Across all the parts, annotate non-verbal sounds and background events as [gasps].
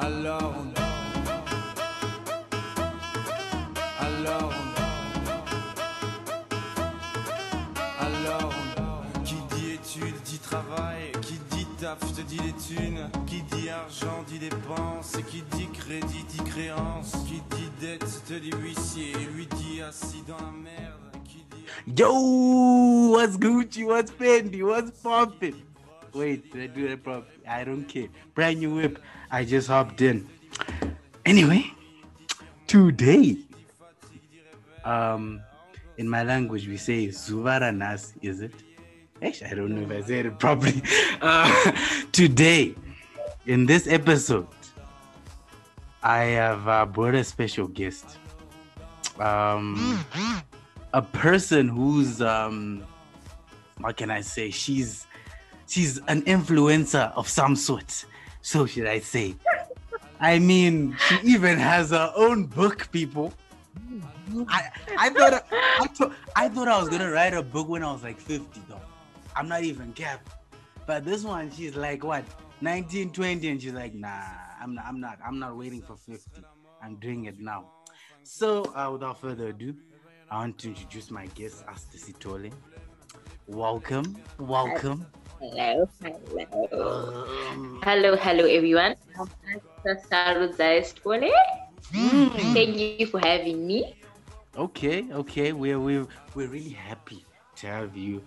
Alors on Alors Alors Qui dit études dit travail. Qui dit taf te dit les thunes. Qui dit argent dit dépenses. Qui dit crédit dit créance. Qui dit dette te dit huissier. Lui dit assis dans la merde. Qui dit Yo, what's Gucci? What's Fendi? What's poppin'? Wait, did I do that properly? I don't care. Brand new whip. I just hopped in. Anyway, today, um, in my language we say Zuvaranas, is it? Actually, I don't know if I said it properly. [laughs] Uh, today, in this episode, I have uh, brought a special guest. Um, a person who's um, what can I say? She's she's an influencer of some sort. So should I say? I mean, she even has her own book, people. I I thought I, thought I thought I was gonna write a book when I was like 50 though. I'm not even cap. But this one, she's like what 19, 20, and she's like, nah, I'm not, I'm not, I'm not waiting for 50. I'm doing it now. So uh, without further ado, I want to introduce my guest, Asta Sithole. Welcome, welcome. Hello, hello. Um, Hello, hello everyone. I'm Asta Sarudzai Sithole. Thank you for having me. Okay, okay. We're we're we're really happy to have you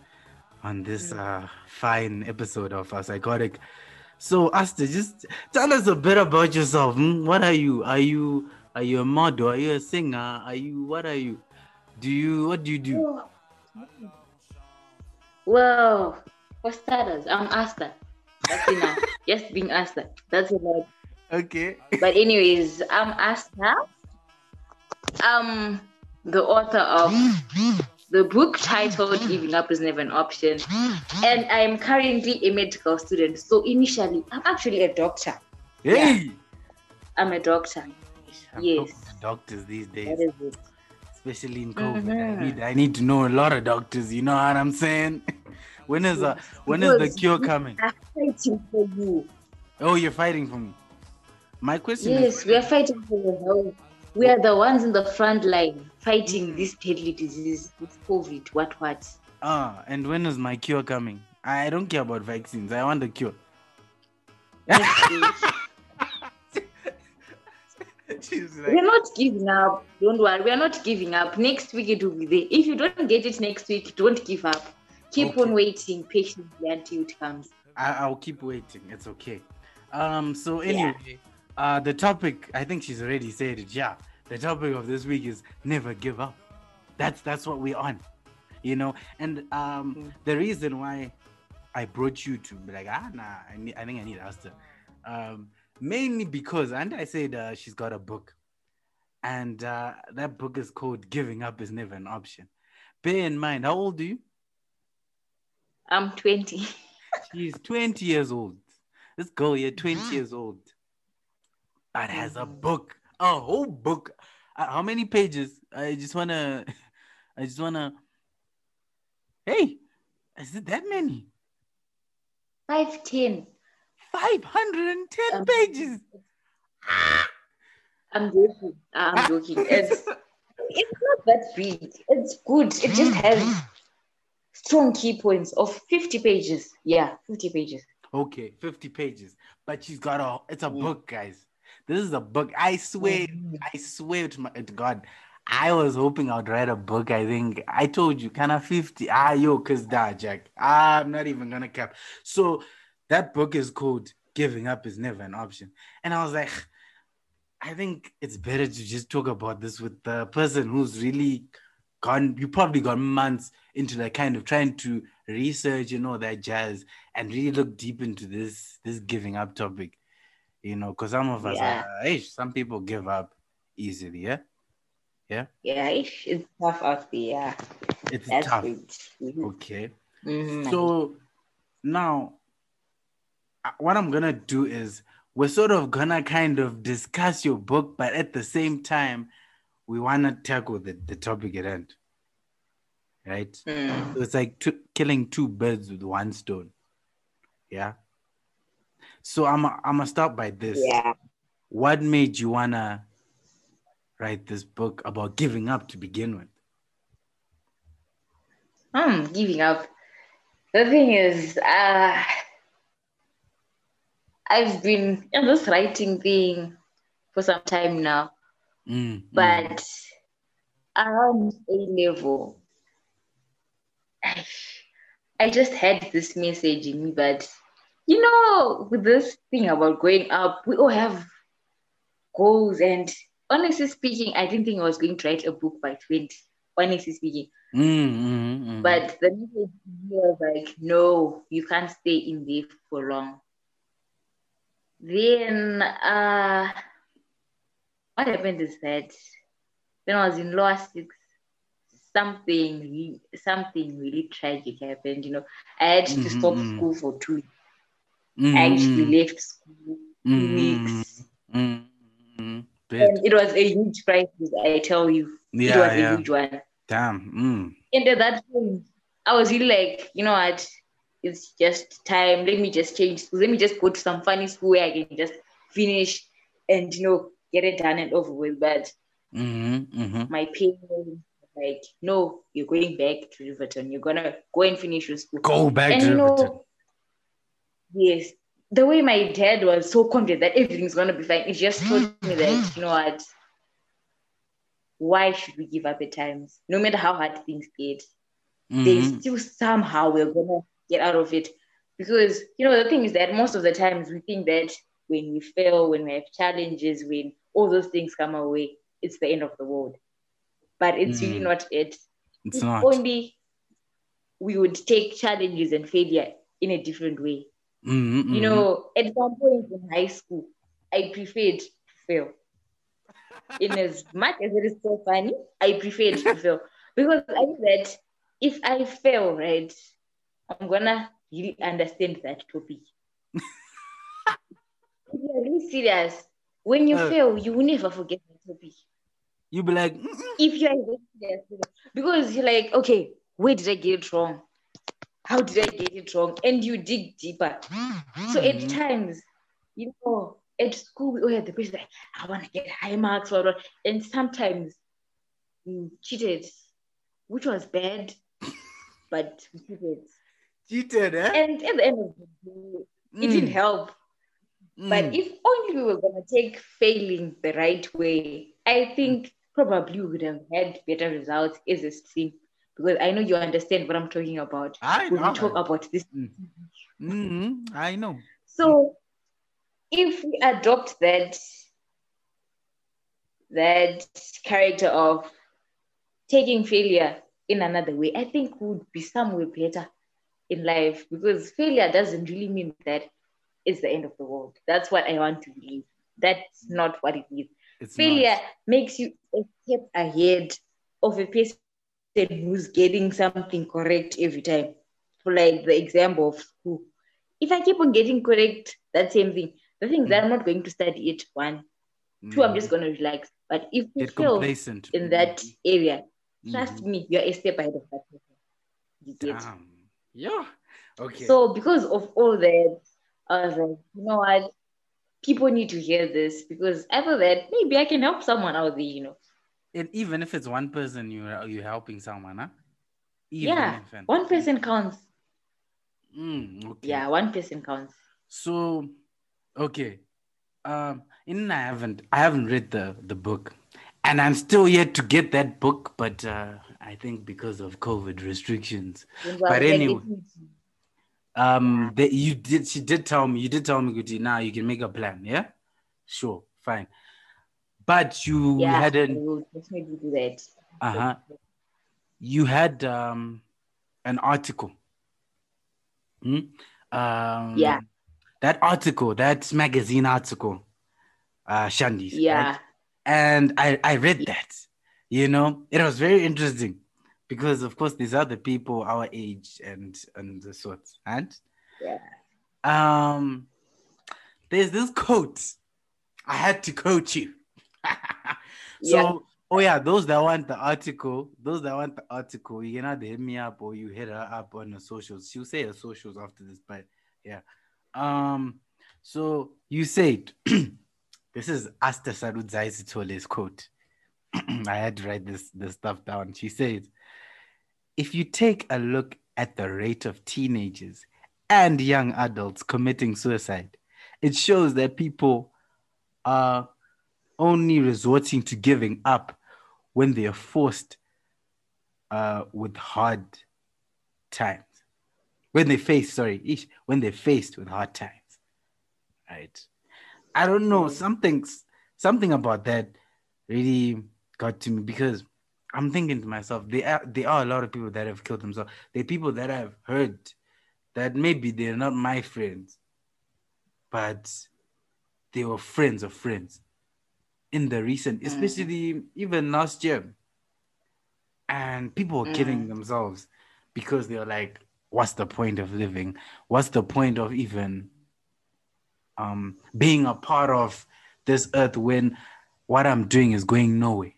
on this uh fine episode of our psychotic. So Asta, just tell us a bit about yourself. hmm? What are you? Are you are you a model? Are you a singer? Are you what are you? Do you what do you do? Well, for starters, I'm Asta. That's enough. [laughs] Just being Asta. That's enough. Okay. But anyways, I'm Asta. I'm the author of the book titled Giving Up is Never an Option. And I'm currently a medical student. So initially, I'm actually a doctor. Hey. I'm a doctor. I'm Yes. doctors these days, That is it. especially in COVID. I Mhm. need I need to know a lot of doctors. You know what I'm saying? [laughs] When is uh when is the cure coming? are fighting for you. Oh, you're fighting for me. My question is Yes, is we are fighting for your health. We are the ones in the front line fighting this deadly disease, this COVID, what, what. ah, and when is my cure coming? I don't care about vaccines. I want the cure. [laughs] We're not giving up. Don't worry. We are not giving up. Next week it will be there. If you don't get it next week, don't give up. Keep Okay. on waiting patiently until it comes. I, I'll keep waiting. It's okay. Um. So anyway, uh, the topic. I think she's already said it. Yeah. The topic of this week is never give up. That's that's what we're on. You know. And um, Mm. the reason why I brought you to be like ah nah, I, need, I think I need Asta. Um, mainly because and I said uh, she's got a book, and uh, that book is called "Giving Up Is Never an Option." Bear in mind, how old are you? I'm 20. She's 20 years old. This girl here, 20 Mm-hmm. years old, but has a Mhm. book, a whole book. Uh, how many pages? I just wanna, [laughs] I just wanna. Hey, is it that many? 5'10. 510 Um, pages. [laughs] I'm joking. I'm joking. It's, [laughs] it's not that big. It's good. It just has strong key points of 50 pages. Yeah, 50 pages. Okay, 50 pages. But she's got a, it's a Yeah. book, guys. This is a book. I swear. I swear to my to God. I was hoping I'd write a book. I think I told you, kind of 50. Ah, yo, cause that, Jack. I'm not even gonna cap. So that book is called Giving Up is Never an Option. And I was like, I think it's better to just talk about this with the person who's really gone, you probably got months into like kind of trying to research and all that jazz and really look deep into this this giving up topic. You know, because some of us Yeah. are hey, some people give up easily, yeah. Yeah, Yeah, it's tough out there. Yeah, It's that's tough. Mhm. Okay. Mhm. So now, uh, what I'm gonna do is we're sort of gonna kind of discuss your book, but at the same time, we wanna tackle the, the topic at hand. Right? Mm. So it's like two, killing two birds with one stone. Yeah. So I'm I'm gonna start by this. Yeah. what made you wanna write this book about giving up to begin with? I'm giving up. The thing is, uh, I've been in this writing thing for some time now, Mm, mm. but around A level, I, [sighs] I just had this message in me. But you know, with this thing about growing up, we all have goals. And honestly speaking, I didn't think I was going to write a book by 20. Honestly speaking, Mm, mm, mm. but the message was like, no, you can't stay in there for long. Then uh what happened is that when I was in lower six, something something really tragic happened. You know, I had to Mhm, stop mhm. school for two weeks. Mm, I actually mm, left school two mm, weeks. mm, mm. And it was a huge crisis, I tell you. it Yeah, was a huge one. Damn. Mm. And at that point, I was really like, you know what? It's just time. Let me just change schools. Let me just go to some funny school where I can just finish and you know get it done and over with. But Mm-hmm, mm-hmm. my parents like, no, you're going back to Riverton. You're gonna go and finish your school. Go back and to you Riverton. know, yes, the way my dad was so confident that everything's gonna be fine, it just [gasps] told me that, you know what? Why should we give up at times? No matter how hard things get, there's Mhm. still somehow we're gonna get out of it. Because you know the thing is that most of the times we think that when we fail, when we have challenges, when all those things come away, it's the end of the world. But it's really Mm. not it. It's If not. only we would take challenges and failure in a different way. Mhm, You know, at some point in high school, I preferred to fail. In as much as it is so funny, I preferred to fail. [laughs] Because I knew that if I fail, right, I'm gonna really understand that topic. [laughs] if you're really serious, when you Uh. fail, you will never forget the topic. You be like, "Mm-mm." If you're because you're like, okay, where did I get it wrong? How did I get it wrong? And you dig deeper. So at Mhm. times, you know, at school we all had the pressure like, I want to get high marks, or what. and sometimes we cheated, which was bad, [laughs] but we cheated. cheated, eh? And at the end of the day, it didn't Mm. But mm. if only we were gonna take failing the right way, I think probably we would have had better results as a team. Because I know you understand what I'm talking about I when know. we talk about this. Mhm, I know. So if we adopt that that character of taking failure in another way, I think would be somewhere better in life because failure doesn't really mean that it's the end of the world. That's what I want to believe. That's not what it is. It's Failure not. makes you a step ahead of a person who's getting something correct every time. For like the example of school. If I keep on getting correct, that same thing. The thing is that I'm not going to study it one. Two, I'm just Mhm. gonna relax. But if you Get fail complacent. in that area, Mhm. trust me, you're a step ahead of that person. You get Damn. Yeah. Okay. so because of all that, I was like, you know what? People need to hear this because after that, maybe I can help someone out there, you know. and even if it's one person, you are you helping someone, huh? Even yeah, one person counts. Mm, okay. Yeah, one person counts. So, okay. Um, and I haven't I haven't read the the book, and I'm still yet to get that book. But uh, I think because of COVID restrictions, When But anyway. Um, that you did she did tell me you did tell me, Guti, now you can make a plan. Yeah, sure, fine. But you yeah, had I an will definitely do that. uh huh. You had um an article. Hmm? Um, Yeah. That article, that magazine article, uh, Shandi's. right? Yeah, and I, I read that you know it was very interesting because of course these are the people our age and and the sorts and yeah. um there's this quote i had to quote you [laughs] so Yeah. oh yeah those that want the article those that want the article you can either hit me up or you hit her up on the socials she'll say her socials after this but yeah um so you said [clears throat] This is Asta Sarudzai Sithole's quote. [clears throat] I had to write this, this stuff down. She says, if you take a look at the rate of teenagers and young adults committing suicide, it shows that people are only resorting to giving up when they are forced uh, with hard times. When they face, sorry, when they're faced with hard times. Right. I don't know. Something something about that really got to me because I'm thinking to myself, there are there are a lot of people that have killed themselves. There are people that I've heard that maybe they're not my friends, but they were friends of friends in the recent, mm. especially mm. even last year. And people were mm. killing themselves because they were like, what's the point of living? What's the point of even um, being a part of this earth when what I'm doing is going nowhere?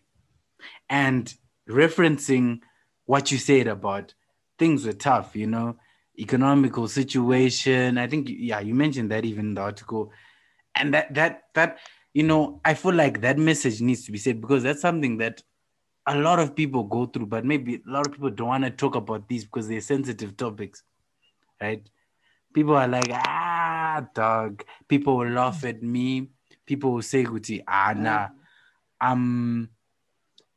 And referencing what you said about things were tough, you know, economical situation. I think, yeah, you mentioned that even in the article. And that, that, that, you know, I feel like that message needs to be said because that's something that a lot of people go through, but maybe a lot of people don't want to talk about these because they're sensitive topics, right? People are like, ah, dog. People will laugh at me. People will say, Guti, ah, nah, I'm,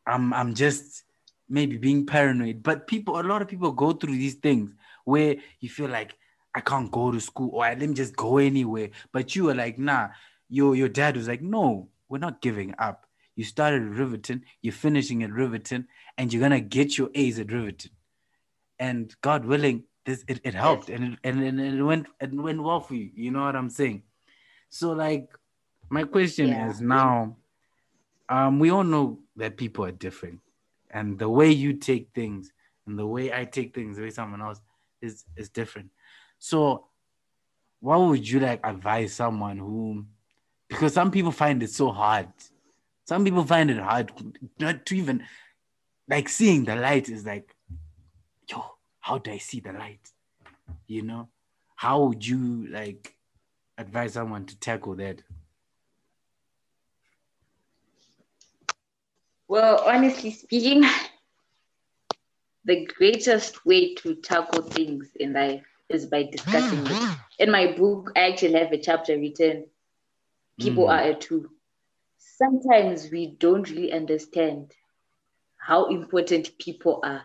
I'm, I'm just maybe being paranoid. But people, a lot of people go through these things where you feel like, I can't go to school or I let me just go anywhere. But you are like, nah, your, your dad was like, no, we're not giving up you started at Riverton, you're finishing at Riverton, and you're gonna get your A's at Riverton. And God willing, this it, it helped and, it, and, and it went it went well for you. You know what I'm saying? So like my question yeah. is now, um, we all know that people are different. And the way you take things and the way I take things, the way someone else is is different. So what would you like advise someone who because some people find it so hard some people find it hard not to even like seeing the light is like, yo, how do I see the light? You know, how would you like advise someone to tackle that? Well, honestly speaking, [laughs] the greatest way to tackle things in life is by discussing it. In my book, I actually have a chapter written People mm. are a tool sometimes we don't really understand how important people are.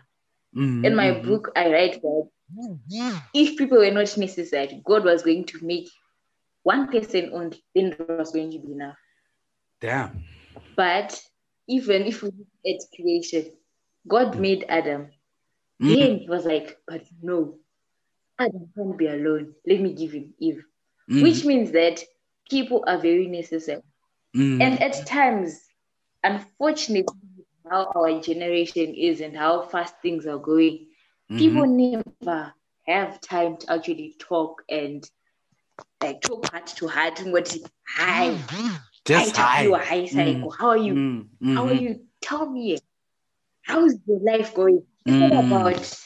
Mm-hmm. In my mm-hmm. book, I write that if people were not necessary, God was going to make one person only, then it was going to be enough. Damn. But even if we look at creation, God made Adam. Mm. Then he was like, but no, Adam can't be alone. Let me give him Eve. Mm. Which means that people are very necessary. Mm. And at times, unfortunately, how our generation is and how fast things are going, mm-hmm. people never have time to actually talk and like talk heart to heart and what hi just hi, you hi cycle. Mm. How are you? Mm-hmm. How are you? Tell me how's your life going? It's mm. all about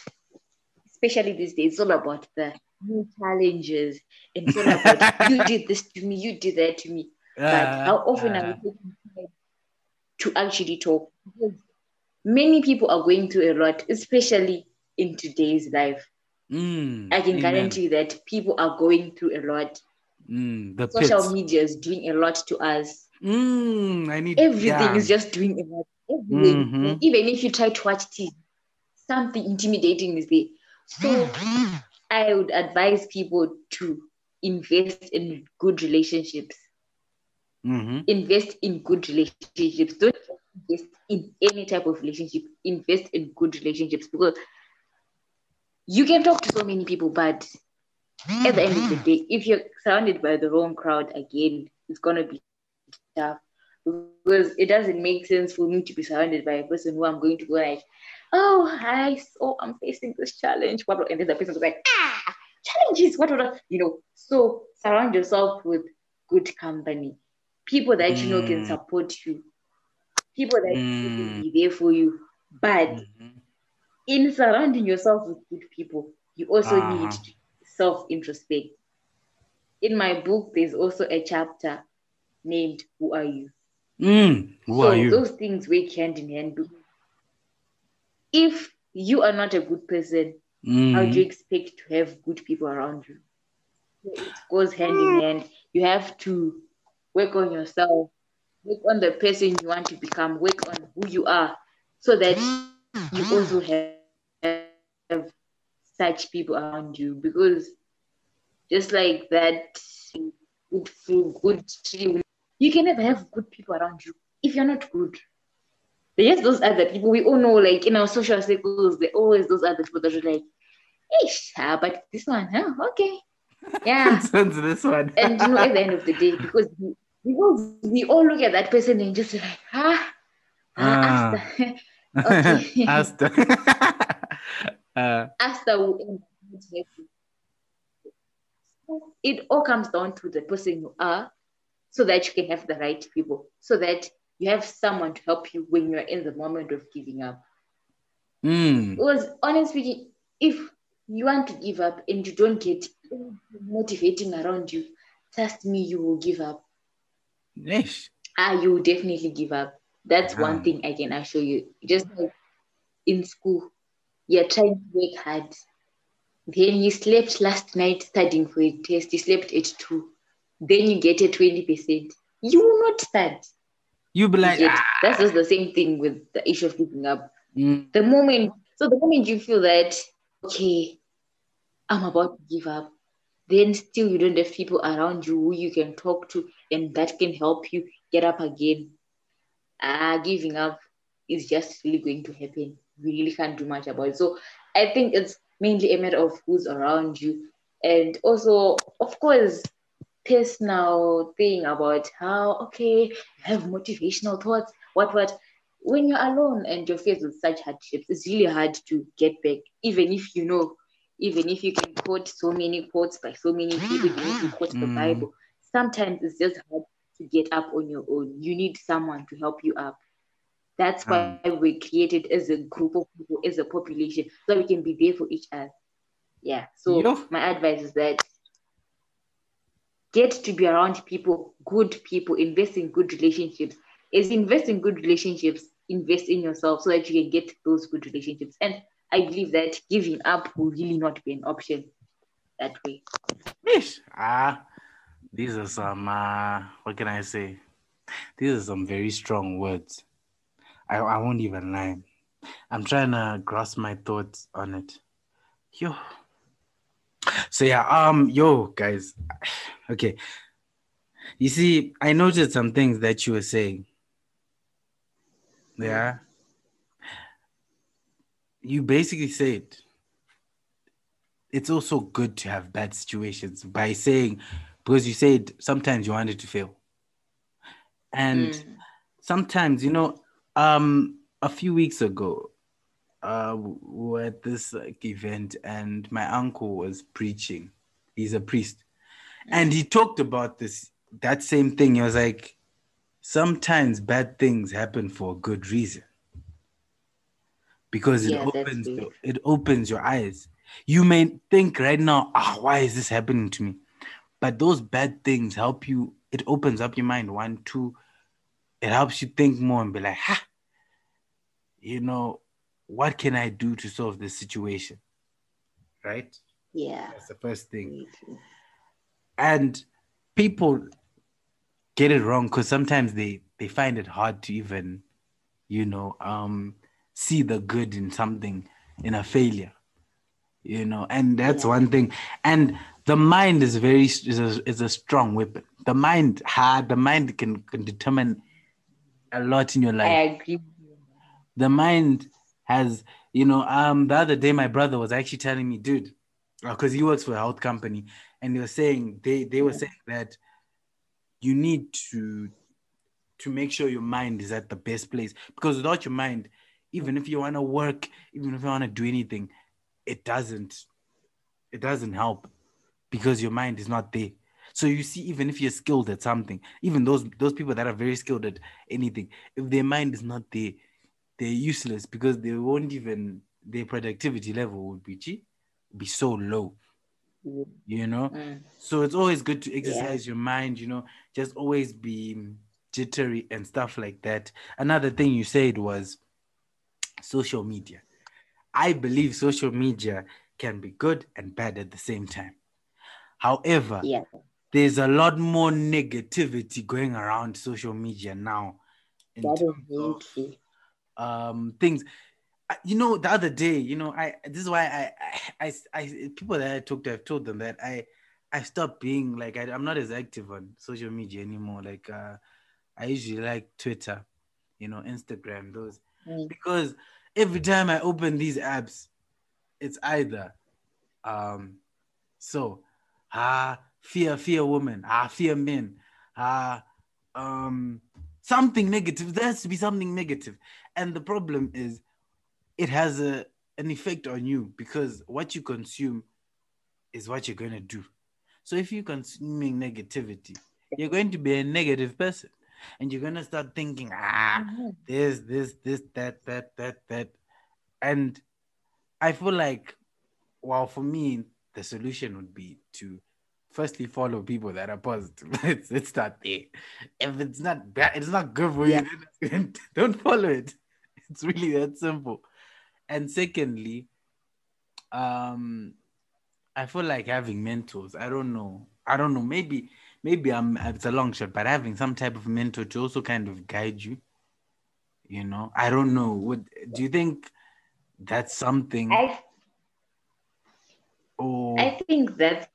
especially these days, it's all about the new challenges. It's all about you [laughs] did this to me, you did that to me. But how often are we taking time to actually talk? Because many people are going through a lot, especially in today's life. Mm, I can amen. guarantee that people are going through a lot. Mm, the Social pits. media is doing a lot to us. Mm, I need everything yeah. is just doing a lot. Mm-hmm. Even if you try to watch TV, something intimidating is there. So I would advise people to invest in good relationships Mm-hmm. Invest in good relationships. Don't invest in any type of relationship. Invest in good relationships because you can talk to so many people, but at the end of the day, if you're surrounded by the wrong crowd again, it's gonna be tough because it doesn't make sense for me to be surrounded by a person who I'm going to go like, oh, hi, so I'm facing this challenge. What? And then the person's like, ah, challenges. What? What? You know. So surround yourself with good company people that you know can mm. support you, people that mm. can be there for you. But mm-hmm. in surrounding yourself with good people, you also uh-huh. need self introspect. In my book, there's also a chapter named Who Are You? Mm, who so are you? those things work hand in hand. If you are not a good person, how do Mm, you expect to have good people around you? It goes hand in hand. You have to work on yourself, work on the person you want to become, work on who you are, so that you also have such people around you. Because just like that good good tree, you can never have good people around you if you're not good. There's those other people we all know, like in our social circles, there always those other people that are like, Ish, ah, but this one, huh? Okay. Yeah. [laughs] Sounds this one. and you know, at the end of the day, because we, because we all look at that person and just like, ah, Ah. ah, Asta. [laughs] [laughs] okay. Asta. Uh, Asta will end up not happy. So It all comes down to the person you are, so that you can have the right people, so that you have someone to help you when you're in the moment of giving up. mm, Because honestly, speaking, if you want to give up and you don't get motivating around you, trust me, you will give up. Yes. Ah, you will definitely give up. That's Wow. one thing I can assure you. Just like in school, you're trying to work hard. Then you slept last night studying for a test. You slept at two. Then you get a 20%. You will not start. You be like, ah. That's just the same thing with the issue of giving up. Mm, The moment, so the moment you feel that, okay, I'm about to give up, then still you don't have people around you who you can talk to and that can help you get up again. Ah, giving up is just really going to happen. We really can't do much about it. So I think it's mainly a matter of who's around you. And also, of course, personal thing about how, okay, you have motivational thoughts, what, what. When you're alone and you're faced with such hardships, it's really hard to get back, even if you know, even if you can quote so many quotes by so many people, you to quote the Mm. Bible. Sometimes it's just hard to get up on your own. You need someone to help you up. That's why we created as a group of people, as a population, so we can be there for each other. Yeah. So my advice is that get to be around people, good people, invest in good relationships. Is invest in good relationships, invest in yourself so that you can get those good relationships. And I believe that giving up will really not be an option that way. ish. Ah, these are some, uh, what can I say? These are some very strong words. I, I won't even lie. I'm trying to grasp my thoughts on it. Yo. So yeah, um, yo, guys. Okay. You see, I noticed some things that you were saying. Yeah. You basically said it's also good to have bad situations by saying because you said sometimes you wanted to fail. And Mm. sometimes you know um a few weeks ago uh we were at this like event and my uncle was preaching. He's a priest. And he talked about this that same thing. He was like sometimes bad things happen for a good reason. Because it Yeah, opens it opens your eyes. You may think right now ah why is this happening to me? But those bad things help you it opens up your mind. One two it helps you think more and be like ha you know what can i do to solve this situation? Right? Yeah. that's the first thing. And people get it wrong because sometimes they they find it hard to even you know um see the good in something in a failure you know and that's Yeah. one thing. And the mind is very is a, is a strong weapon. The mind ha the mind can, can determine a lot in your life. I agree. The mind has you know um the other day my brother was actually telling me dude because he works for a health company and they were saying they they were saying that you need to to make sure your mind is at the best place because without your mind even if you want to work even if you want to do anything it doesn't it doesn't help because your mind is not there. So you see even if you're skilled at something even those those people that are very skilled at anything if their mind is not there they're useless because they won't even their productivity level would be gee, be so low you know Mm. so it's always good to exercise your mind you know just always be jittery and stuff like that another thing you said was social media i believe social media can be good and bad at the same time however Yeah. there's a lot more negativity going around social media now That is of. Um things. You know the other day you know i this is why i i i, I people that i talked to i've told them that i i stopped being like I, i'm not as active on social media anymore. Like uh i usually like twitter you know instagram those. Mm. because every time i open these apps it's either um so ah fear fear women. Ah fear men. Ah um something negative there has to be something negative and the problem is it has a an effect on you because what you consume is what you're going to do so if you're consuming negativity you're going to be a negative person and you're going to start thinking ah Mhm. this, this, this, that, that, that, that. And I feel like, well, for me, the solution would be to firstly follow people that are positive. [laughs] let's, let's there. If it's not bad, it's not good for Yeah. you, [laughs] then don't follow it. It's really that simple. And secondly, um, I feel like having mentors. I don't know. I don't know. Maybe, maybe I'm. It's a long shot, but having some type of mentor to also kind of guide you. You know, I don't know. Would do you think that's something? I or I think that's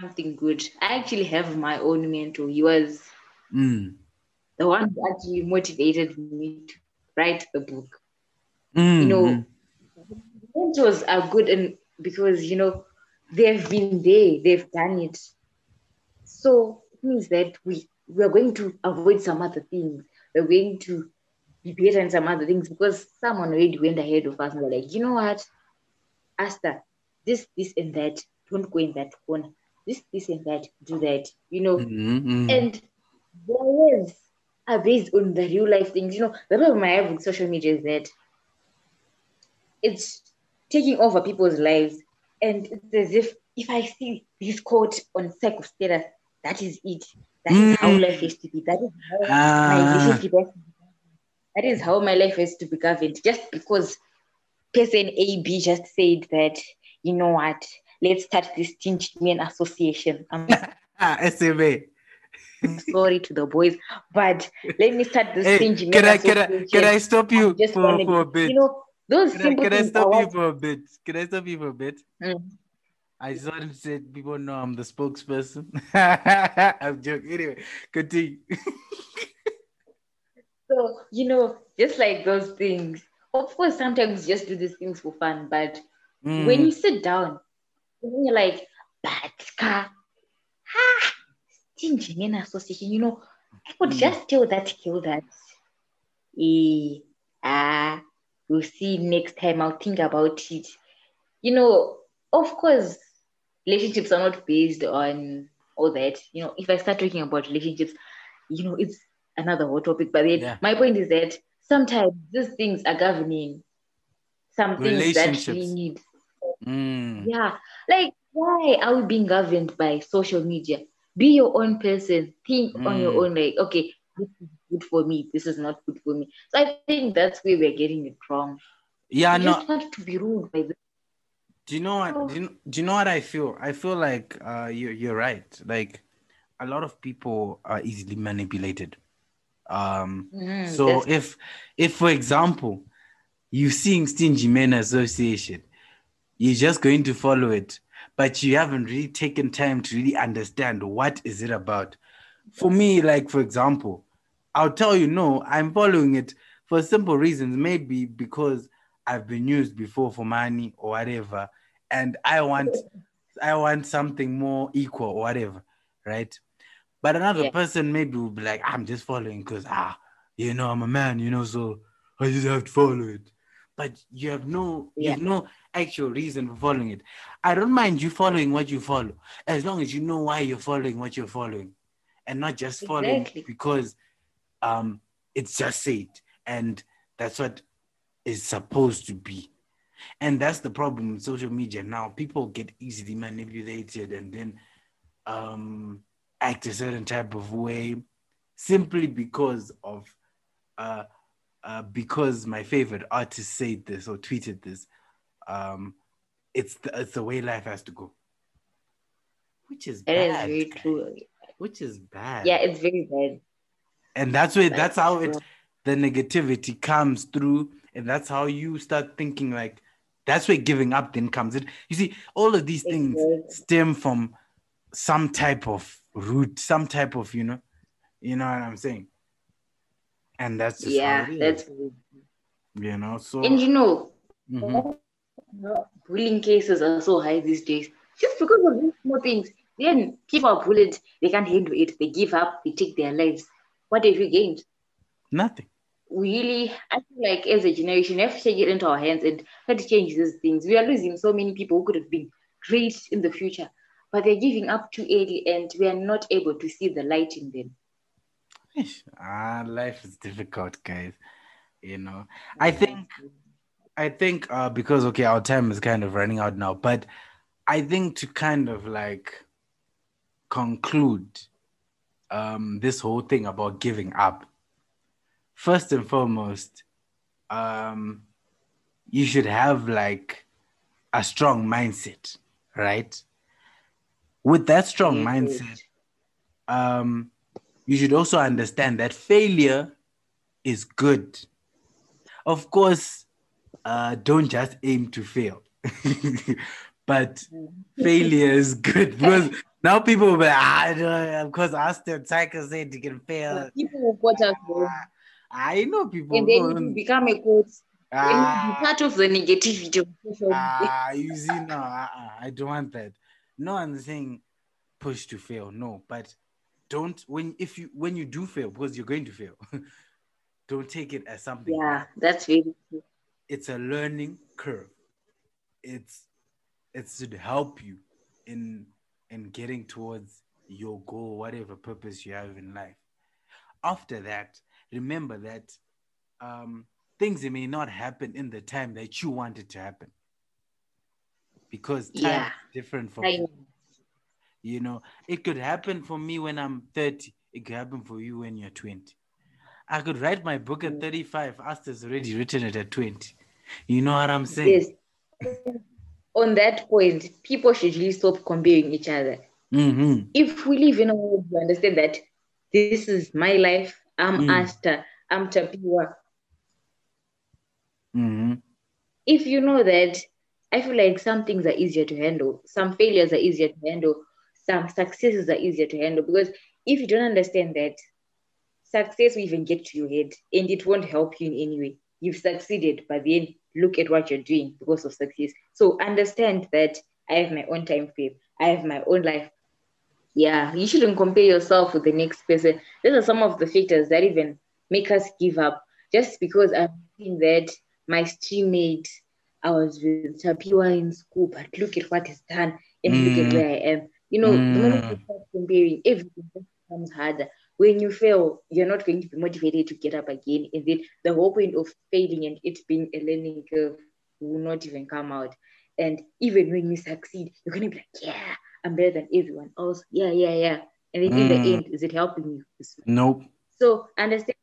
something good. I actually have my own mentor. He was Mm, the one who actually motivated me to write the book. mm, You know, mentors are good and because you know they've been there, they've done it. So it means that we we are going to avoid some other things. We're going to be better in some other things because someone already went ahead of us and were like, you know what, Asta, this, this, and that. Don't go in that corner. This, this, and that. Do that. You know, Mm, mm. and their words are based on the real life things. You know, the problem I have with social media is that it's taking over people's lives, and it's as if if I see this quote on cycle status, that is it. That is how Mm. life has to be. That is how my Ah. relationship has to be. That is how my life has to be governed. Just because person A B just said that, you know what? Let's start this Men Association. I'm [laughs] ah, SMA. I'm sorry to the boys, but let me start this Hey, stingy can men I can I can I stop you just for, wanna for a bit? You know, those Can I, can I stop you for a bit? Can I stop you for a bit? Mm. I just wanted to say people know I'm the spokesperson. [laughs] I'm joking. Anyway, continue. [laughs] So, you know, just like those things. Of course, sometimes you just do these things for fun, but when Mm, you sit down, you're like, Batka, stingy men association, you know, I could Mm. just tell that kill that. Eh, ah, we'll see next time. I'll think about it. You know, of course, relationships are not based on all that. You know, if I start talking about relationships, you know, it's another whole topic. But then Yeah. my point is that sometimes these things are governing some things that we need. Mm, Yeah, like why are we being governed by social media? Be your own person. Think on your Mm. own. Like, okay, this is good for me. This is not good for me. So I think that's where we're getting it wrong. Yeah, no. just want to be ruled by the Do you know what? Do you, do you know what I feel? I feel like uh, you you're right. Like a lot of people are easily manipulated. Um, Mhm, so if if for example you're seeing Stingy Men Association, you're just going to follow it, but you haven't really taken time to really understand what is it about. For me, like for example, I'll tell you no, I'm following it for simple reasons, maybe because I've been used before for money or whatever, and I want I want something more equal or whatever, right? But another Yeah. person maybe will be like, I'm just following because ah, you know, I'm a man, you know, so I just have to follow it. But you have no you have no actual reason for following it. I don't mind you following what you follow, as long as you know why you're following what you're following, and not just following Exactly. because um it's just said and that's what is supposed to be. And that's the problem with social media now. People get easily manipulated and then um, act a certain type of way simply because of uh, uh, because my favorite artist said this or tweeted this. Um, it's the, it's the way life has to go, which is It is bad, very true. Which is bad. Yeah, it's very bad. and that's where that's how it the negativity comes through and that's how you start thinking like that's where giving up then comes in you see all of these things stem from some type of root some type of you know you know what i'm saying and that's just Yeah, how it is, that's you know so and you know, mhm. bullying cases are so high these days. Just because of these small things. Then people are bullied, they can't handle it, they give up, they take their lives. What have you gained? nothing really, I feel like as a generation, we have to take it into our hands and try to change these things. We are losing so many people who could have been great in the future, but they're giving up too early and we are not able to see the light in them. [laughs] Ah life is difficult guys you know. I think I think uh, because okay, our time is kind of running out now, but I think to kind of like conclude um, this whole thing about giving up, first and foremost, um, you should have like a strong mindset, right? With that strong mindset, um, you should also understand that failure is good. Of course, uh, don't just aim to fail. [laughs] but failure is good because now people will be ah, of course, Austin Tiger said you can fail. People will quote us, bro. I know people. and then you become a quote. And you be ah, part of the negativity of social media. ah, you see, no, uh-uh, I don't want that. No, I'm saying push to fail. No, but don't when if you when you do fail because you're going to fail. [laughs] don't take it as something. Yeah, that's very true. it's a learning curve. It's it should help you in in getting towards your goal, whatever purpose you have in life. After that, remember that um, things may not happen in the time that you want it to happen. Because time Yeah. is different for I people. You know, it could happen for me when I'm 30. It could happen for you when you're 20. I could write my book at 35. Asta's already written it at 20. You know what I'm saying? Yes. [laughs] On that point, people should really stop comparing each other. Mm-hmm. If we live in a world, we understand that this is my life. I'm Mm. Asta. I'm Tapiwa. Mm-hmm. If you know that, I feel like some things are easier to handle. Some failures are easier to handle. Some successes are easier to handle. Because if you don't understand that, success will even get to your head and it won't help you in any way. You've succeeded, but then look at what you're doing because of success. So understand that I have my own time frame. I have my own life. Yeah, you shouldn't compare yourself with the next person. These are some of the factors that even make us give up. Just because I'm seeing that my stream mate, I was with Tapiwa in school, but look at what he's done and look Mm. at where I am. You know, the moment Mm. you start comparing, everything becomes harder. When you fail, you're not going to be motivated to get up again. And then the whole point of failing and it being a learning curve will not even come out. And even when you succeed, you're going to be like, yeah, I'm better than everyone else. Yeah, yeah, yeah. And then in the Mm. end, is it helping you? Nope. So understand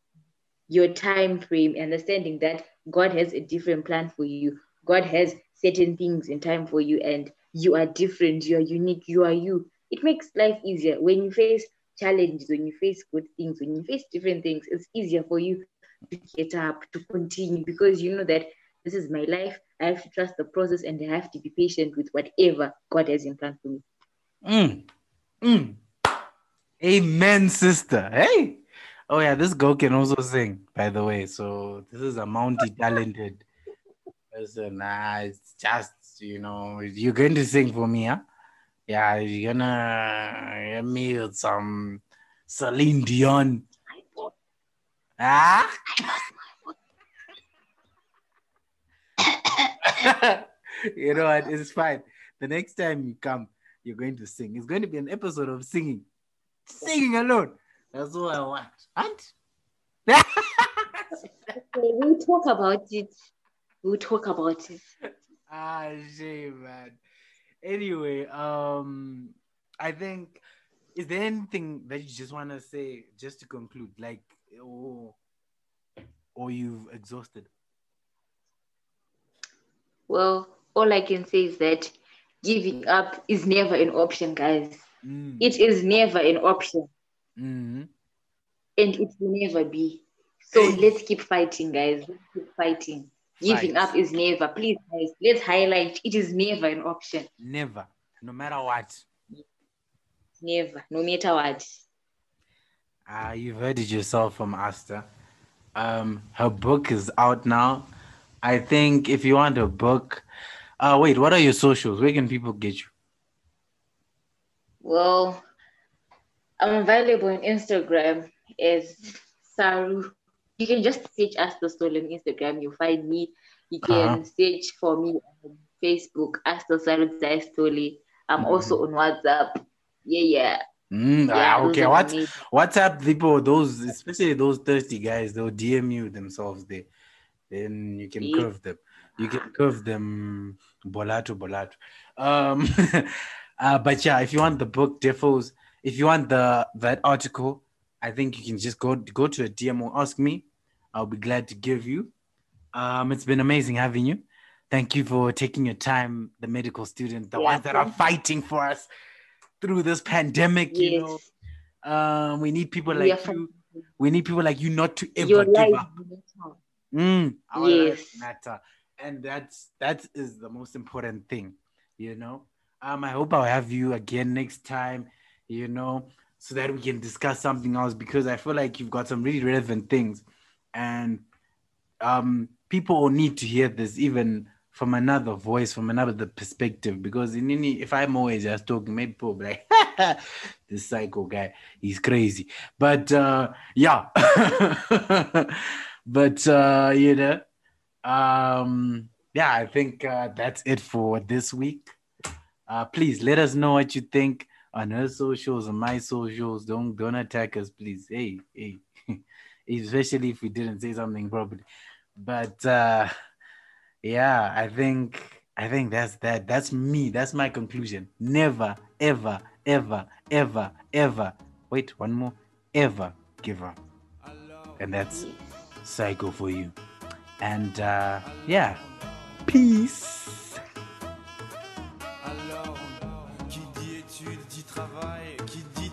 your time frame, understanding that God has a different plan for you. God has certain things in time for you, and you are different, you are unique, you are you. It makes life easier. When you face challenges, when you face good things, when you face different things, it's easier for you to get up, to continue, because you know that this is my life. I have to trust the process and I have to be patient with whatever God has in plan for me. Mm. Mm. Amen, sister. Hey. Oh yeah, this girl can also sing, by the way. So this is a multi-talented [laughs] person. Nah, it's just you know, you're going to sing for me, huh? Yeah, you're gonna get me with some Celine Dion. Ah. [laughs] you know what? It's fine. The next time you come, you're going to sing. It's going to be an episode of singing, singing alone. That's all I want. And Okay, we'll talk about it. We'll talk about it. [laughs] ah, shame, man. Anyway, um, I think is there anything that you just want to say just to conclude, like, or or you've exhausted? Well, all I can say is that giving up is never an option, guys. Mm. It is never an option, Mhm. and it will never be. So [laughs] let's keep fighting, guys. Let's keep fighting. Giving up is never. Please, guys, let's highlight it is never an option. Never, no matter what. Never, no matter what. Ah, you've heard it yourself from Astor. Um, her book is out now. I think if you want a book, uh, wait, what are your socials? Where can people get you? Well, I'm available on Instagram as Saru. You can just search Astor Soul on Instagram. You'll find me. You can Uh-huh. search for me on Facebook, Astor Saru Sithole. I'm Mhm. also on WhatsApp. Yeah, yeah. Mm, yeah ah, okay, what? WhatsApp people, those especially those thirsty guys, they'll DM you themselves there. Then you can Yeah. curve them. You can curve them bolato bolato. Um [laughs] uh, but yeah, if you want the book defos, if you want the that article, I think you can just go go to a DM or ask me. I'll be glad to give you. Um, it's been amazing having you. Thank you for taking your time, the medical students, the Yeah, ones that are fighting for us through this pandemic, you know. Um, we need people like you. We need people like you not to ever Your give up. matter. Mm, our lives Yes. matter, and that's that is the most important thing, you know. Um, I hope I'll have you again next time, you know, so that we can discuss something else because I feel like you've got some really relevant things, and um, people need to hear this even from another voice, from another perspective. Because in any, if I'm always just talking, maybe people will like, [laughs] this psycho guy, he's crazy. But uh, yeah, [laughs] but uh, you know, um, yeah, I think uh, that's it for this week. Uh, please let us know what you think on her socials and my socials. Don't don't attack us, please. Hey, hey, especially if we didn't say something properly. But uh, yeah, I think I think that's that. That's me. That's my conclusion. Never, ever, ever, ever, ever. Wait, one more. Ever give up. And that's psycho for you. And uh, yeah, peace.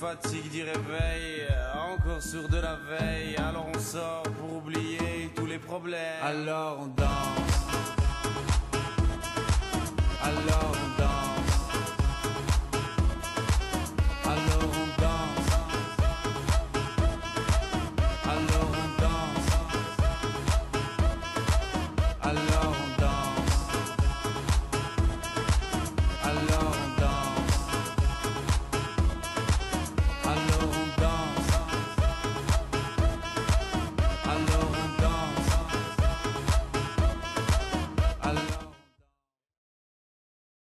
fatigue dit réveil, encore sur de la veille, alors on sort pour oublier tous les problèmes. Alors on danse, alors on danse.